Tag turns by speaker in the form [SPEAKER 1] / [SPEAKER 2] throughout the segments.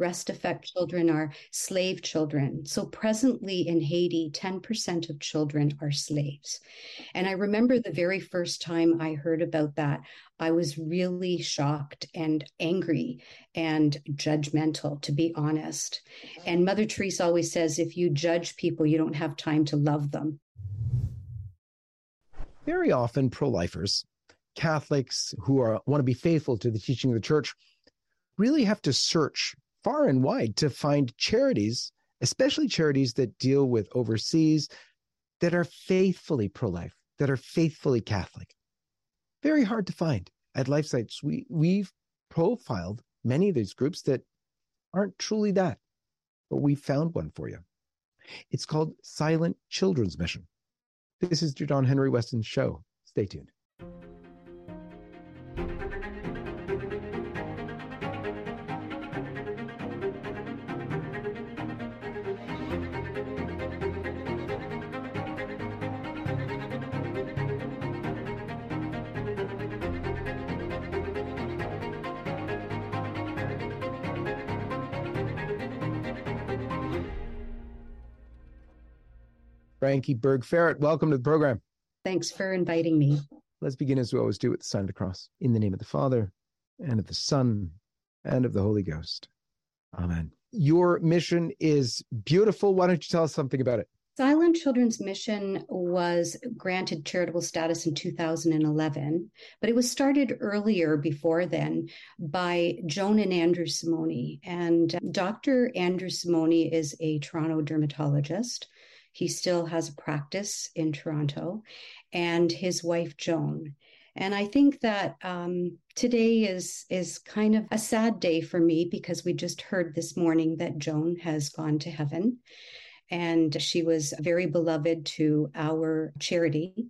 [SPEAKER 1] Restavek children are slave children. So, presently in Haiti, 10% of children are slaves. And I remember the very first time I heard about that, I was really shocked and angry and judgmental, to be honest. And Mother Teresa always says if you judge people, you don't have time to love them.
[SPEAKER 2] Very often, pro lifers, Catholics who are want to be faithful to the teaching of the church, really have to search far and wide to find charities, especially charities that deal with overseas, that are faithfully pro life, that are faithfully Catholic. Very hard to find. At LifeSites, we, we've profiled many of these groups that aren't truly that, but we found one for you. It's called Silent Children's Mission. This is your John-Henry Westen show. Stay tuned. Frankie Burg-Feret, welcome to the program.
[SPEAKER 1] Thanks for inviting me.
[SPEAKER 2] Let's begin as we always do with the sign of the cross. In the name of the Father, and of the Son, and of the Holy Ghost. Amen. Your mission is beautiful. Why don't you tell us something about it?
[SPEAKER 1] Silent Children's Mission was granted charitable status in 2011, but it was started earlier before then by Joan and Andrew Simone. And uh, Dr. Andrew Simone is a Toronto dermatologist he still has a practice in Toronto, and his wife Joan. And I think that um, today is is kind of a sad day for me because we just heard this morning that Joan has gone to heaven, and she was very beloved to our charity.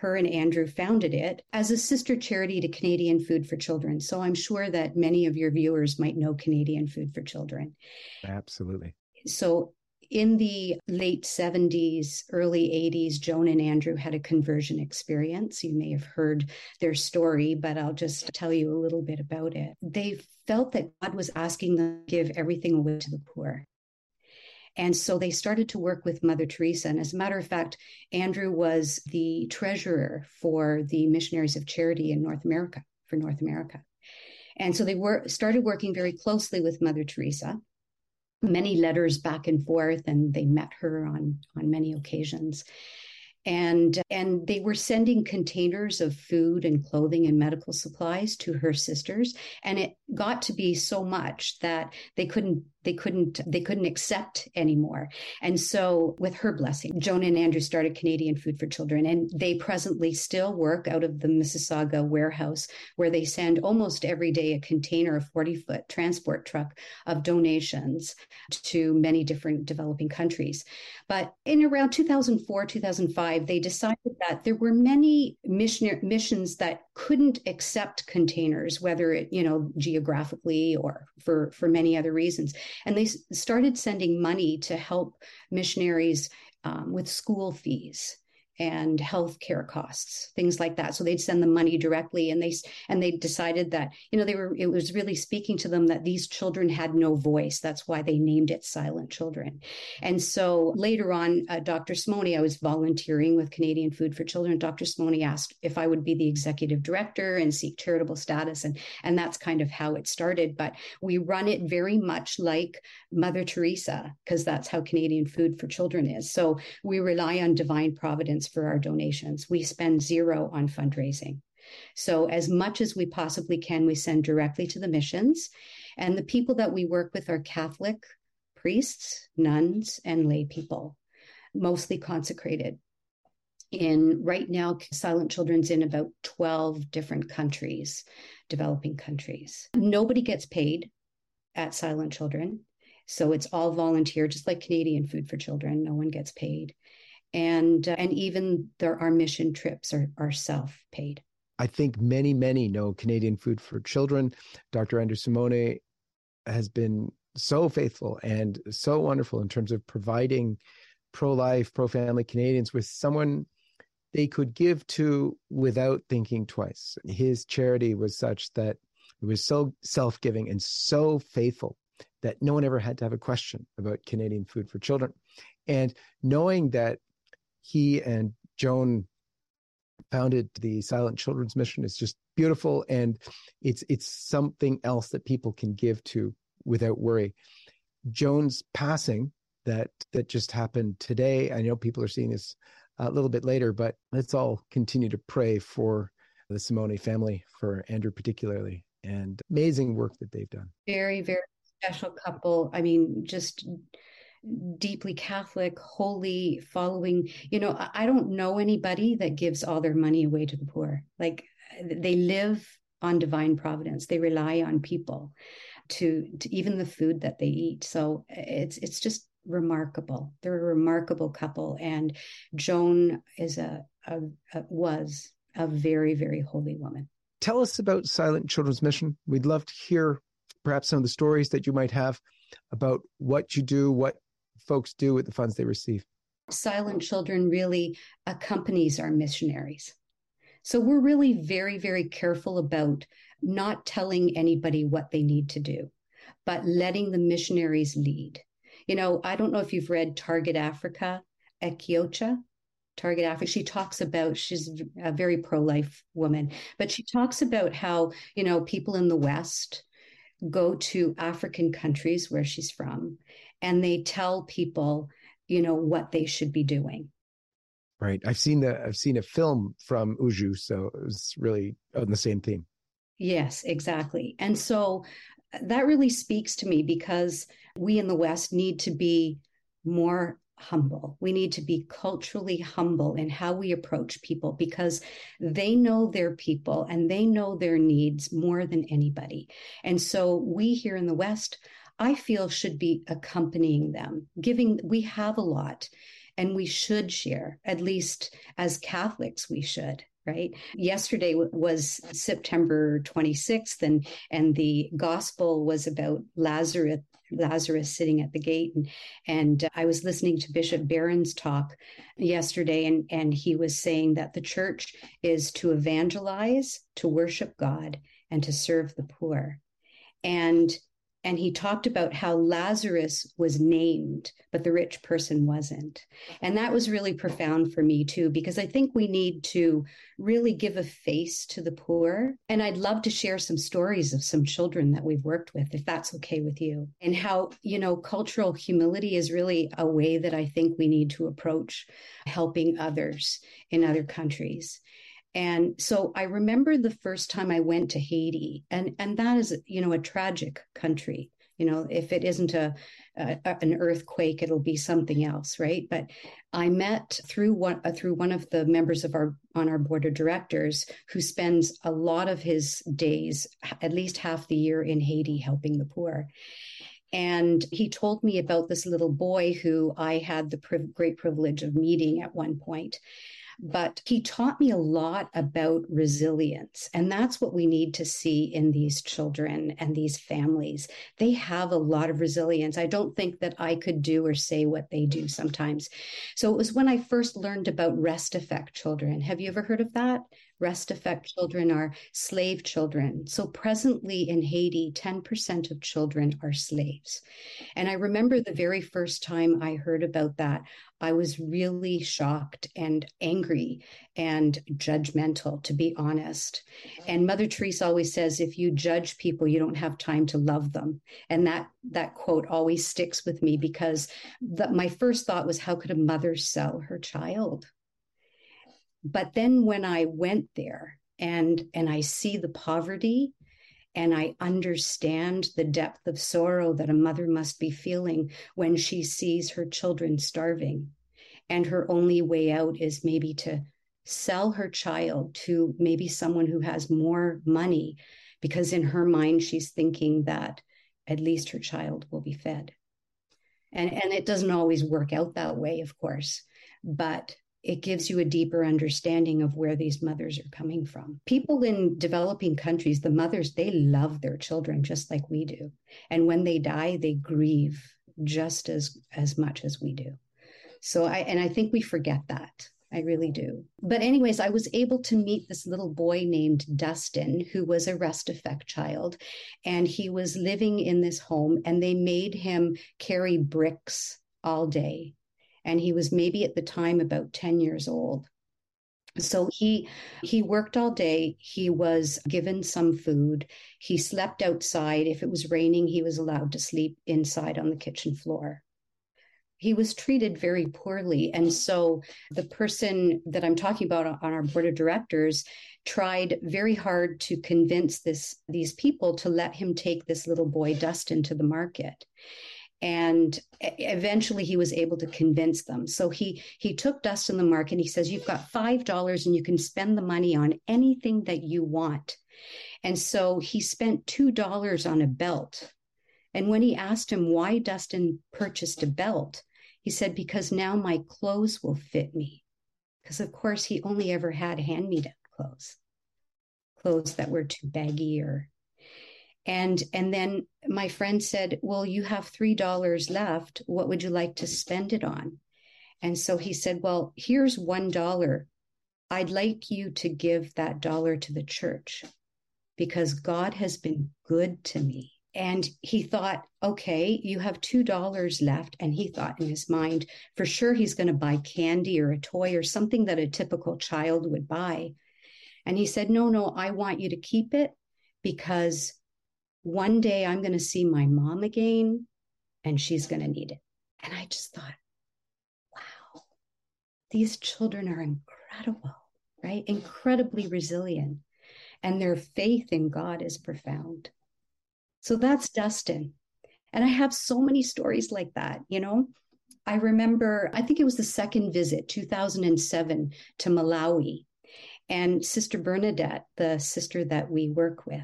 [SPEAKER 1] Her and Andrew founded it as a sister charity to Canadian Food for Children. So I'm sure that many of your viewers might know Canadian Food for Children.
[SPEAKER 2] Absolutely.
[SPEAKER 1] So in the late 70s, early 80s, Joan and Andrew had a conversion experience. You may have heard their story, but I'll just tell you a little bit about it. They felt that God was asking them to give everything away to the poor. And so they started to work with Mother Teresa. And as a matter of fact, Andrew was the treasurer for the Missionaries of Charity in North America, for North America. And so they were started working very closely with Mother Teresa many letters back and forth, and they met her on on many occasions. And and they were sending containers of food and clothing and medical supplies to her sisters, and it got to be so much that they couldn't they couldn't they couldn't accept anymore. And so with her blessing joan and andrew started canadian food for children and they presently still work out of the mississauga warehouse where they send almost every day a container a 40 foot transport truck of donations to many different developing countries. But in around 2004 2005 they decided that there were many missionary missions that couldn't accept containers whether it you know geographically or for for many other reasons and they started sending money to help missionaries um, with school fees and health care costs things like that. So they'd send the money directly and they and they decided that you know they were it was really speaking to them that these children had no voice. That's why they named it silent children. And so later on uh, dr simone i was volunteering with canadian food for children. Dr simone asked if i would be the executive director and seek charitable status and and that's kind of how it started. But we run it very much like mother teresa because that's how canadian food for children is. So we rely on divine providence for our donations. We spend zero on fundraising. So, as much as we possibly can, we send directly to the missions. And the people that we work with are Catholic priests, nuns, and lay people, mostly consecrated. In right now, Silent Children's in about 12 different countries, developing countries. Nobody gets paid at Silent Children. So it's all volunteer, just like Canadian Food for Children. No one gets paid and uh, and even there our mission trips are, are self paid.
[SPEAKER 2] I think many many know Canadian Food for Children. Dr. Andrew Simone has been so faithful and so wonderful in terms of providing pro life, pro family Canadians with someone they could give to without thinking twice. His charity was such that it was so self giving and so faithful that no one ever had to have a question about Canadian food for children. And knowing that he and Joan founded the Silent Children's Mission is just beautiful, and it's it's something else that people can give to without worry. Joan's passing that that just happened today. I know people are seeing this a little bit later, but let's all continue to pray for the Simone family, for Andrew particularly, and amazing work that they've done.
[SPEAKER 1] Very, very special couple. I mean, just deeply Catholic, holy, following. You know, I don't know anybody that gives all their money away to the poor. Like they live on divine providence. They rely on people to, to even the food that they eat. So it's it's just remarkable. They're a remarkable couple, and Joan is a, a, a was a very very holy woman.
[SPEAKER 2] Tell us about Silent Children's Mission. We'd love to hear perhaps some of the stories that you might have about what you do, what folks do with the funds they receive?
[SPEAKER 1] Silent Children really accompanies our missionaries. So we're really very, very careful about not telling anybody what they need to do, but letting the missionaries lead. You know, I don't know if you've read Target Africa, Ekeocha. Target Africa. She talks about she's a very pro-life woman, but she talks about how you know people in the West go to African countries where she's from and they tell people, you know, what they should be doing.
[SPEAKER 2] Right. I've seen the I've seen a film from Uju, so it was really on the same theme.
[SPEAKER 1] Yes, exactly. And so uh, that really speaks to me because we in the West need to be more humble. We need to be culturally humble in how we approach people because they know their people and they know their needs more than anybody. And so we here in the West, I feel should be accompanying them, giving, we have a lot and we should share, at least as Catholics, we should right? Yesterday was september 26th and and the gospel was about lazarus lazarus sitting at the gate and and uh, i was listening to bishop barron's talk yesterday and and he was saying that the church is to evangelize to worship god and to serve the poor. And and he talked about how Lazarus was named, but the rich person wasn't. And that was really profound for me too, because I think we need to really give a face to the poor. And I'd love to share some stories of some children that we've worked with, if that's okay with you, and how, you know, cultural humility is really a way that I think we need to approach helping others in other countries. And so I remember the first time I went to Haiti, and and that is you know a tragic country. You know, if it isn't a, a an earthquake, it'll be something else, right? But I met through one uh, through one of the members of our on our board of directors who spends a lot of his days, at least half the year, in Haiti helping the poor. And he told me about this little boy who I had the great privilege of meeting at one point but he taught me a lot about resilience. And that's what we need to see in these children and these families. They have a lot of resilience. I don't think that I could do or say what they do sometimes. So it was when I first learned about restavek children. Have you ever heard of that? Restavek children are slave children. So, presently in Haiti, 10% of children are slaves. And I remember the very first time I heard about that, I was really shocked and angry and judgmental, to be honest. And Mother Teresa always says, if you judge people, you don't have time to love them. And that, that quote always sticks with me because the, my first thought was, how could a mother sell her child? But then when I went there and and I see the poverty and I understand the depth of sorrow that a mother must be feeling when she sees her children starving. And her only way out is maybe to sell her child to maybe someone who has more money, because in her mind, she's thinking that at least her child will be fed. And, and it doesn't always work out that way, of course, but it gives you a deeper understanding of where these mothers are coming from. People in developing countries, the mothers, they love their children just like we do. And when they die, they grieve just as as much as we do. So I and I think we forget that. I really do. But, anyways, I was able to meet this little boy named Dustin, who was a restavek child. And he was living in this home, and they made him carry bricks all day. And he was maybe at the time about 10 years old. So he he worked all day. He was given some food. He slept outside. If it was raining, he was allowed to sleep inside on the kitchen floor he was treated very poorly. And so the person that I'm talking about on our board of directors tried very hard to convince this these people to let him take this little boy Dustin to the market. And eventually he was able to convince them. So he he took Dustin the market and he says, You've got five dollars and you can spend the money on anything that you want. And so he spent two dollars on a belt. And when he asked him why Dustin purchased a belt, he said, because now my clothes will fit me. Because, of course, he only ever had hand me down clothes, clothes that were too baggy or. And and then my friend said, "Well, you have three dollars left. What would you like to spend it on?" And so he said, "Well, here's one dollar. I'd like you to give that dollar to the church because God has been good to me." And he thought, okay, you have $2 left. And he thought in his mind, for sure he's going to buy candy or a toy or something that a typical child would buy. And he said, no, no, I want you to keep it because one day I'm going to see my mom again and she's going to need it. And I just thought, wow, these children are incredible, right? Incredibly resilient. And their faith in God is profound. So that's Dustin. And I have so many stories like that, you know. I remember, I think it was the second visit, 2007, to Malawi. And Sister Bernadette, the sister that we work with,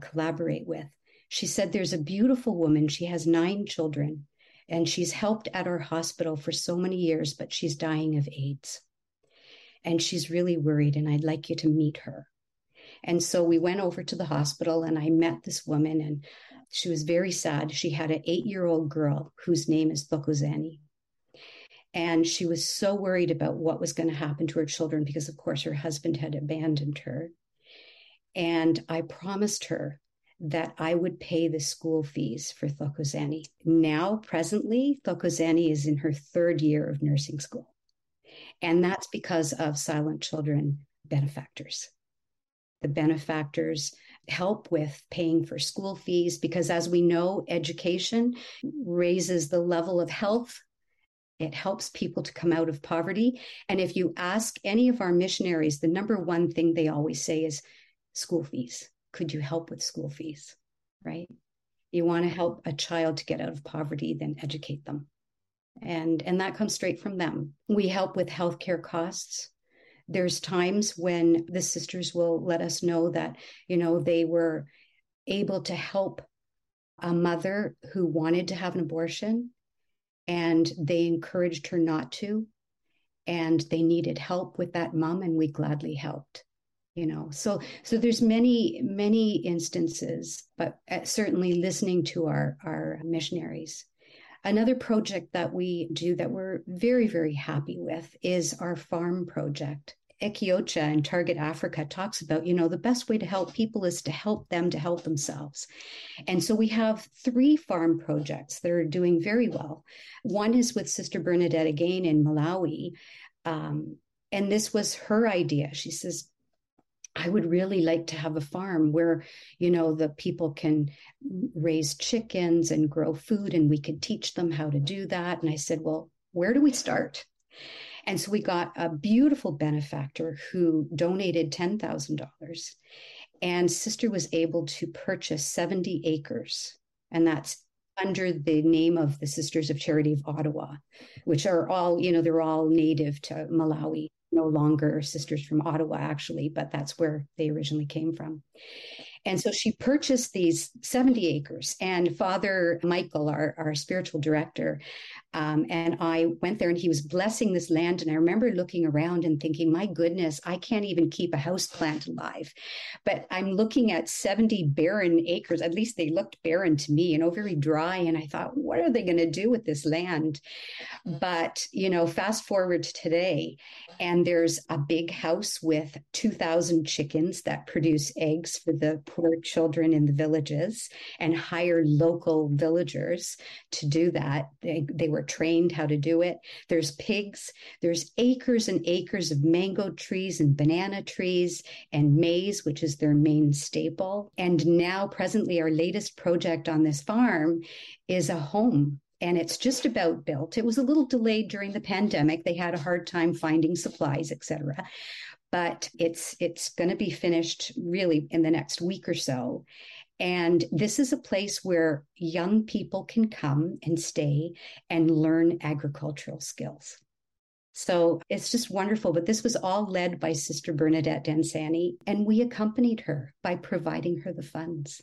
[SPEAKER 1] collaborate with, she said, There's a beautiful woman. She has nine children, and she's helped at our hospital for so many years, but she's dying of AIDS. And she's really worried, and I'd like you to meet her. And so we went over to the hospital and I met this woman and she was very sad. She had an eight year old girl whose name is Thokozani. And she was so worried about what was going to happen to her children because, of course, her husband had abandoned her. And I promised her that I would pay the school fees for Thokozani. Now, presently, Thokozani is in her third year of nursing school. And that's because of Silent Children benefactors the benefactors help with paying for school fees because as we know education raises the level of health it helps people to come out of poverty and if you ask any of our missionaries the number one thing they always say is school fees? Could you help with school fees right? You want to help a child to get out of poverty then educate them. And and that comes straight from them. We help with healthcare costs. There's times when the sisters will let us know that, you know, they were able to help a mother who wanted to have an abortion and they encouraged her not to. And they needed help with that mom, and we gladly helped you know so so there's many many instances but uh, certainly listening to our our missionaries Another project that we do that we're very, very happy with is our farm project. Ekeocha and Target Africa talks about, you know, the best way to help people is to help them to help themselves. And so we have three farm projects that are doing very well. One is with Sister Bernadette again in Malawi. Um, and this was her idea. She says, I would really like to have a farm where, you know, the people can raise chickens and grow food and we could teach them how to do that. And I said, well, where do we start? And so we got a beautiful benefactor who donated $10,000. And Sister was able to purchase 70 acres. And that's under the name of the Sisters of Charity of Ottawa, which are all, you know, they're all native to Malawi no longer sisters from Ottawa, actually, but that's where they originally came from. And so she purchased these 70 acres. And Father Michael, our, our spiritual director, um, and I went there and he was blessing this land. And I remember looking around and thinking, my goodness, I can't even keep a house plant alive. But I'm looking at 70 barren acres. At least they looked barren to me, you know, very dry. And I thought, what are they going to do with this land? But, you know, fast forward to today, and there's a big house with 2,000 chickens that produce eggs for the poor children in the villages and hire local villagers to do that. They, they were trained how to do it. There's pigs, there's acres and acres of mango trees and banana trees and maize, which is their main staple. And now, presently, our latest project on this farm is a home and it's just about built. It was a little delayed during the pandemic. They had a hard time finding supplies, etc. But it's it's going to be finished really in the next week or so. And this is a place where young people can come and stay and learn agricultural skills. So it's just wonderful. But this was all led by Sister Bernadette Dansani, and we accompanied her by providing her the funds.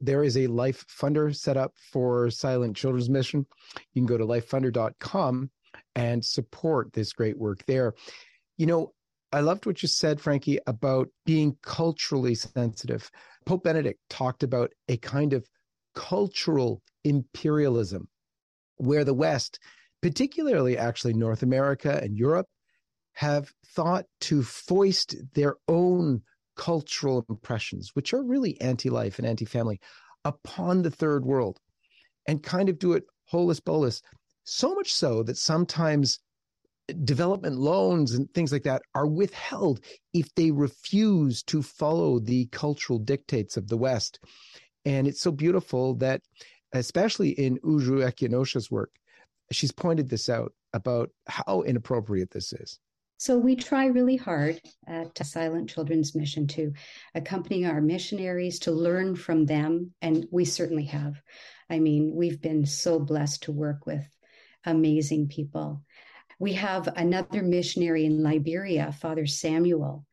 [SPEAKER 2] there is a life funder set up for silent children's mission. You can go to lifefunder.com and support this great work there. You know i loved what you said frankie about being culturally sensitive. Pope benedict talked about a kind of cultural imperialism where the west particularly actually north america and europe have thought to foist their own cultural impressions, which are really anti life and anti family, upon the third world and kind of do it holus bolus. So much so that sometimes development loans and things like that are withheld if they refuse to follow the cultural dictates of the West. And it's so beautiful that, especially in Uju Ekeocha's work, she's pointed this out about how inappropriate this is.
[SPEAKER 1] So we try really hard at Silent Children's Mission to accompany our missionaries to learn from them. And we certainly have. I mean, we've been so blessed to work with amazing people. We have another missionary in Liberia, Father Samuel,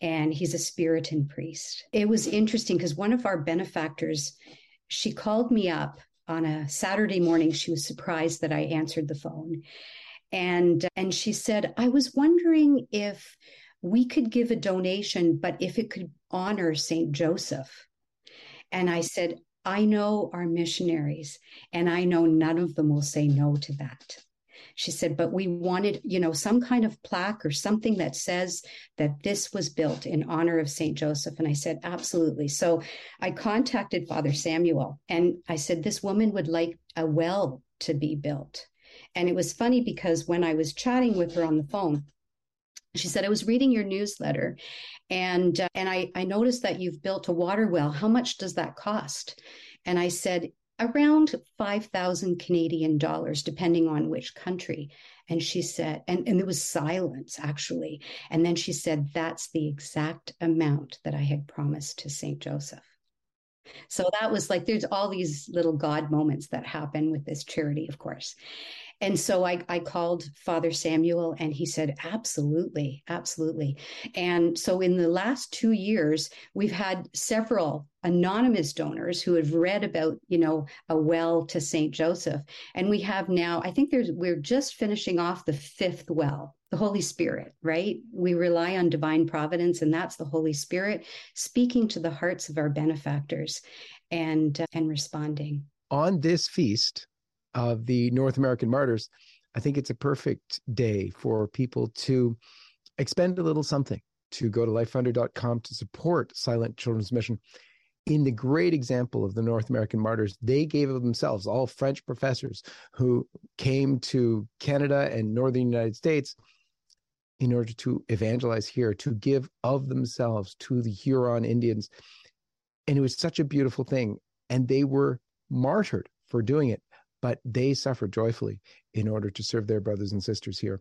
[SPEAKER 1] and he's a Spiritan priest. It was interesting because one of our benefactors, she called me up on a Saturday morning. She was surprised that I answered the phone and and she said i was wondering if we could give a donation but if it could honor saint joseph. And i said i know our missionaries and i know none of them will say no to that. She said but we wanted you know some kind of plaque or something that says that this was built in honor of saint joseph. And i said absolutely. So i contacted father samuel and i said this woman would like a well to be built and it was funny because when I was chatting with her on the phone, she said, I was reading your newsletter and uh, and I, I noticed that you've built a water well. How much does that cost? And I said, around 5,000 Canadian dollars, depending on which country. And she said, and, and there was silence actually. And then she said, that's the exact amount that I had promised to St. Joseph. So that was like, there's all these little God moments that happen with this charity, of course. And so I, I called Father Samuel and he said, absolutely, absolutely. And so in the last two years, we've had several anonymous donors who have read about, you know, a well to St. Joseph. And we have now, I think there's, we're just finishing off the fifth well the Holy Spirit, right? We rely on divine providence, and that's the Holy Spirit speaking to the hearts of our benefactors and uh, and responding.
[SPEAKER 2] On this feast, of the North American martyrs, I think it's a perfect day for people to expend a little something to go to lifefunder.com to support Silent Children's Mission. In the great example of the North American martyrs, they gave of themselves, all French professors who came to Canada and northern United States in order to evangelize here, to give of themselves to the Huron Indians. And it was such a beautiful thing. And they were martyred for doing it, but they suffer joyfully in order to serve their brothers and sisters here.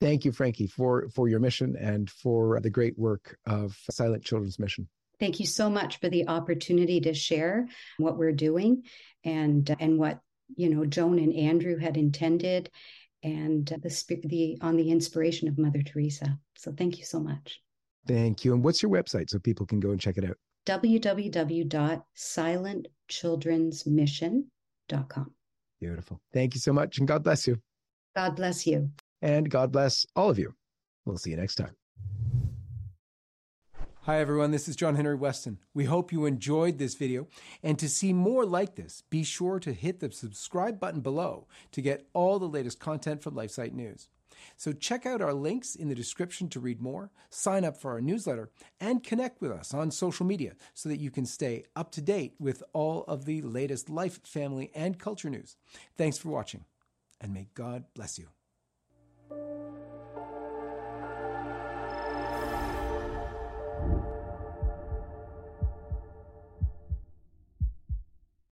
[SPEAKER 2] Thank you, Frankie, for, for your mission and for the great work of Silent Children's Mission.
[SPEAKER 1] Thank you so much for the opportunity to share what we're doing and and what you know Joan and Andrew had intended and the the on the inspiration of Mother Teresa. So thank you so much.
[SPEAKER 2] Thank you. And what's your website so people can go and check it out?
[SPEAKER 1] www.silentchildrensmission.com.
[SPEAKER 2] Beautiful. Thank you so much and God bless you.
[SPEAKER 1] God bless you.
[SPEAKER 2] And God bless all of you. We'll see you next time.
[SPEAKER 3] Hi everyone, this is John-Henry Westen. We hope you enjoyed this video, and to see more like this, be sure to hit the subscribe button below to get all the latest content from LifeSite News. So check out our links in the description to read more, sign up for our newsletter, and connect with us on social media so that you can stay up to date with all of the latest life, family, and culture news. Thanks for watching, and may God bless you.